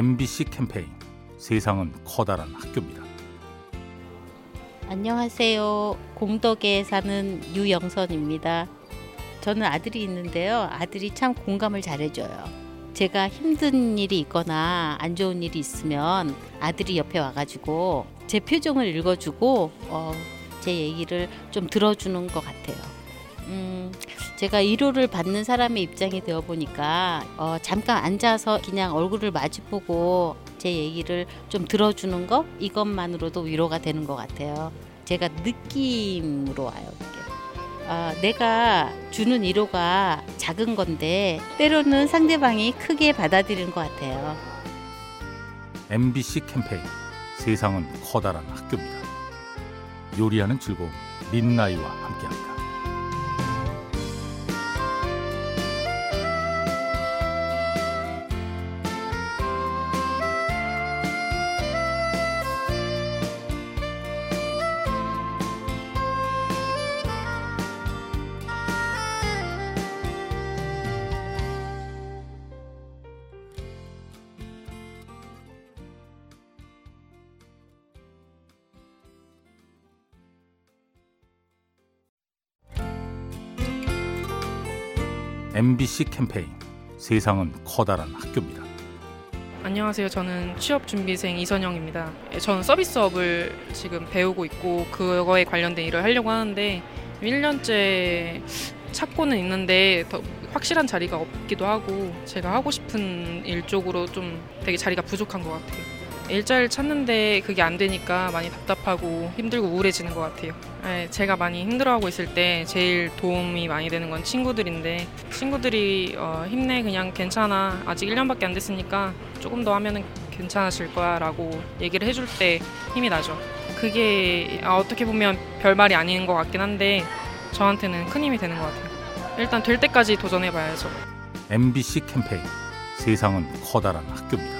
MBC 캠페인 세상은 커다란 학교입니다. 안녕하세요. 공덕에 사는 유영선입니다. 저는 아들이 있는데요. 아들이 참 공감을 잘해줘요. 제가 힘든 일이 있거나 안 좋은 일이 있으면 아들이 옆에 와가지고 제 표정을 읽어주고 어, 제 얘기를 좀 들어주는 것 같아요. 음, 제가 위로를 받는 사람의 입장이 되어 보니까 어, 잠깐 앉아서 그냥 얼굴을 마주보고 제 얘기를 좀 들어주는 것 이것만으로도 위로가 되는 것 같아요. 제가 느낌으로 와요. 아, 내가 주는 위로가 작은 건데 때로는 상대방이 크게 받아들이는 것 같아요. MBC 캠페인 세상은 커다란 학교입니다. 요리하는 즐거움 민나이와 함께합니다. MBC 캠페인 세상은 커다란 학교입니다. 안녕하세요. 저는 취업 준비생 이선영입니다. 예, 저는 서비스업을 지금 배우고 있고 그거에 관련된 일을 하려고 하는데 1년째 찾고는 있는데 더 확실한 자리가 없기도 하고 제가 하고 싶은 일 쪽으로 좀 되게 자리가 부족한 것 같아요. 일자리를 찾는데 그게 안 되니까 많이 답답하고 힘들고 우울해지는 것 같아요. 네, 제가 많이 힘들어하고 있을 때 제일 도움이 많이 되는 건 친구들인데 친구들이 어, 힘내 그냥 괜찮아 아직 1년밖에 안 됐으니까 조금 더 하면은 괜찮아질 거야 라고 얘기를 해줄 때 힘이 나죠. 그게 아, 어떻게 보면 별말이 아닌 것 같긴 한데 저한테는 큰 힘이 되는 것 같아요. 일단 될 때까지 도전해봐야죠. MBC 캠페인 세상은 커다란 학교입니다.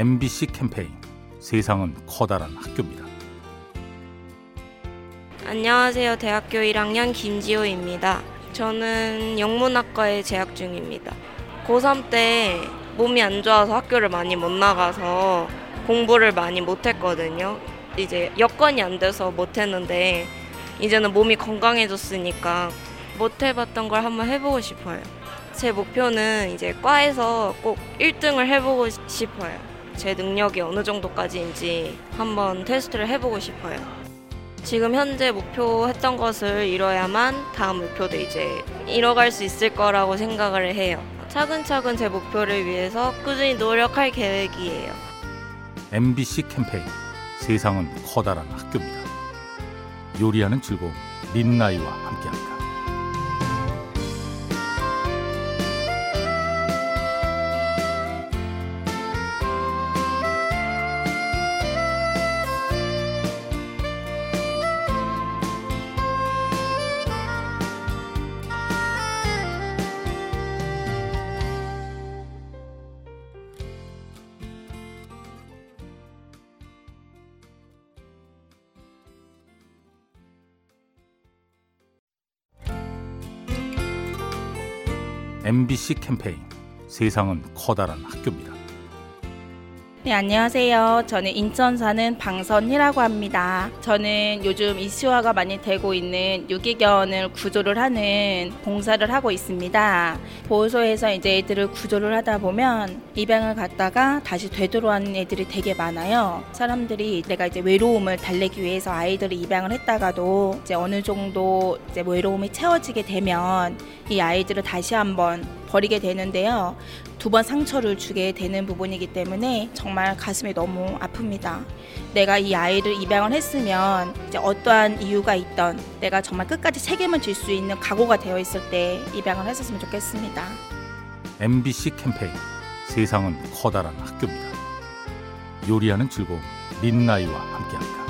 MBC 캠페인 세상은 커다란 학교입니다. 안녕하세요. 대학교 1학년 김지호입니다. 저는 영문학과에 재학 중입니다. 고3 때 몸이 안 좋아서 학교를 많이 못 나가서 공부를 많이 못 했거든요. 이제 여건이 안 돼서 못 했는데 이제는 몸이 건강해졌으니까 못 해봤던 걸 한번 해보고 싶어요. 제 목표는 이제 과에서 꼭 1등을 해보고 싶어요. 제 능력이 어느 정도까지인지 한번 테스트를 해보고 싶어요. 지금 현재 목표했던 것을 이뤄야만 다음 목표도 이제 이뤄갈 수 있을 거라고 생각을 해요. 차근차근 제 목표를 위해서 꾸준히 노력할 계획이에요. MBC 캠페인 세상은 커다란 학교입니다. 요리하는 즐거움 민나이와 함께합니다. MBC 캠페인 세상은 커다란 학교입니다. 네, 안녕하세요. 저는 인천 사는 방선희라고 합니다. 저는 요즘 이슈화가 많이 되고 있는 유기견을 구조를 하는 봉사를 하고 있습니다. 보호소에서 이제 애들을 구조를 하다 보면 입양을 갔다가 다시 되돌아오는 애들이 되게 많아요. 사람들이 내가 이제 외로움을 달래기 위해서 아이들을 입양을 했다가도 이제 어느 정도 이제 외로움이 채워지게 되면 이 아이들을 다시 한번 버리게 되는데요. 두 번 상처를 주게 되는 부분이기 때문에 정말 가슴이 너무 아픕니다. 내가 이 아이를 입양을 했으면 이제 어떠한 이유가 있던 내가 정말 끝까지 책임을 질 수 있는 각오가 되어 있을 때 입양을 했었으면 좋겠습니다. MBC 캠페인 세상은 커다란 학교입니다. 요리하는 즐거움 민나이와 함께합니다.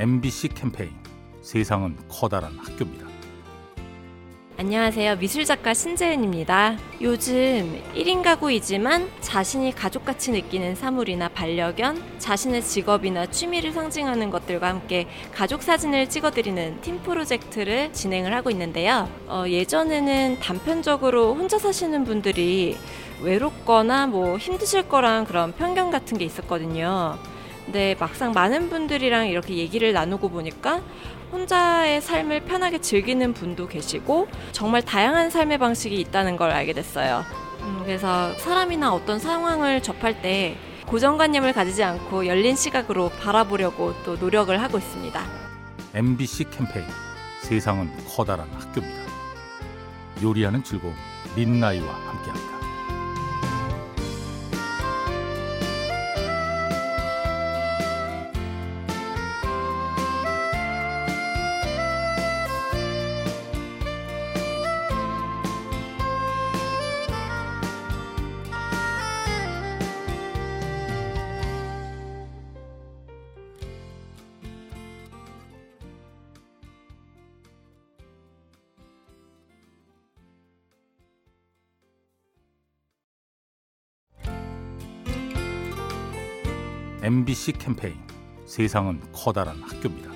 MBC 캠페인 세상은 커다란 학교입니다. 안녕하세요. 미술작가 신재은입니다. 요즘 1인 가구이지만 자신이 가족같이 느끼는 사물이나 반려견, 자신의 직업이나 취미를 상징하는 것들과 함께 가족 사진을 찍어드리는 팀 프로젝트를 진행을 하고 있는데요. 어, 예전에는 단편적으로 혼자 사시는 분들이 외롭거나 뭐 힘드실 거란 그런 편견 같은 게 있었거든요. 근데 막상 많은 분들이랑 이렇게 얘기를 나누고 보니까 혼자의 삶을 편하게 즐기는 분도 계시고 정말 다양한 삶의 방식이 있다는 걸 알게 됐어요. 음, 그래서 사람이나 어떤 상황을 접할 때 고정관념을 가지지 않고 열린 시각으로 바라보려고 또 노력을 하고 있습니다. MBC 캠페인 세상은 커다란 학교입니다. 요리하는 즐거움 민나이와 함께합니다. MBC 캠페인 세상은 커다란 학교입니다.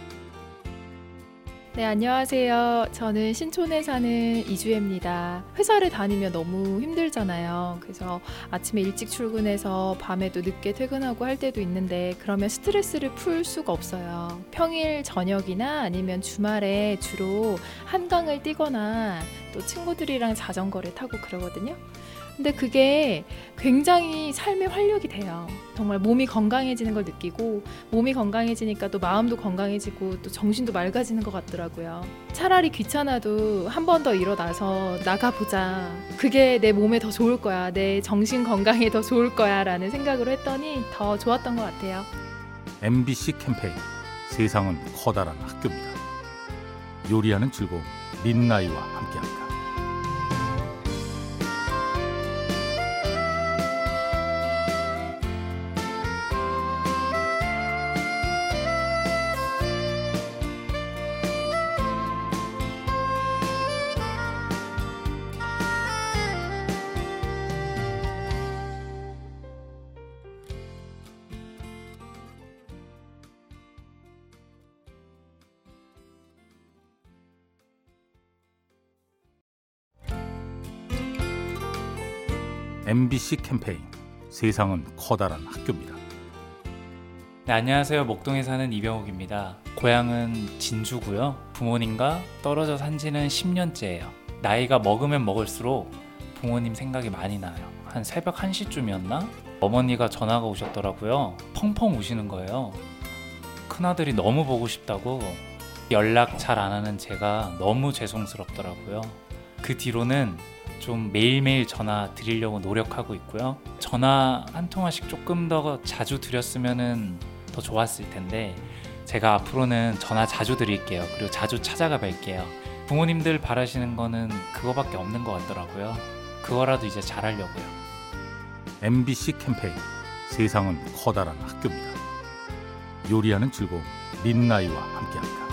네, 안녕하세요. 저는 신촌에 사는 이주혜입니다. 회사를 다니면 너무 힘들잖아요. 그래서 아침에 일찍 출근해서 밤에도 늦게 퇴근하고 할 때도 있는데 그러면 스트레스를 풀 수가 없어요. 평일 저녁이나 아니면 주말에 주로 한강을 뛰거나 또 친구들이랑 자전거를 타고 그러거든요. 근데 그게 굉장히 삶의 활력이 돼요. 정말 몸이 건강해지는 걸 느끼고 몸이 건강해지니까 또 마음도 건강해지고 또 정신도 맑아지는 것 같더라고요. 차라리 귀찮아도 한 번 더 일어나서 나가보자. 그게 내 몸에 더 좋을 거야. 내 정신 건강에 더 좋을 거야. 라는 생각으로 했더니 더 좋았던 것 같아요. MBC 캠페인 세상은 커다란 학교입니다. 요리하는 즐거움 민나이와 함께합니다. MBC 캠페인 세상은 커다란 학교입니다. 네, 안녕하세요. 목동에 사는 이병욱입니다. 고향은 진주고요. 부모님과 떨어져 산 지는 10년째예요. 나이가 먹으면 먹을수록 부모님 생각이 많이 나요. 한 새벽 1시쯤이었나? 어머니가 전화가 오셨더라고요. 펑펑 우시는 거예요. 큰아들이 너무 보고 싶다고 연락 잘 안 하는 제가 너무 죄송스럽더라고요. 그 뒤로는 좀 매일매일 전화 드리려고 노력하고 있고요. 전화 한 통화씩 조금 더 자주 드렸으면은 더 좋았을 텐데 제가 앞으로는 전화 자주 드릴게요. 그리고 자주 찾아가 뵐게요. 부모님들 바라시는 거는 그거밖에 없는 것 같더라고요. 그거라도 이제 잘하려고요. MBC 캠페인 세상은 커다란 학교입니다. 요리하는 즐거움 민나이와 함께합니다.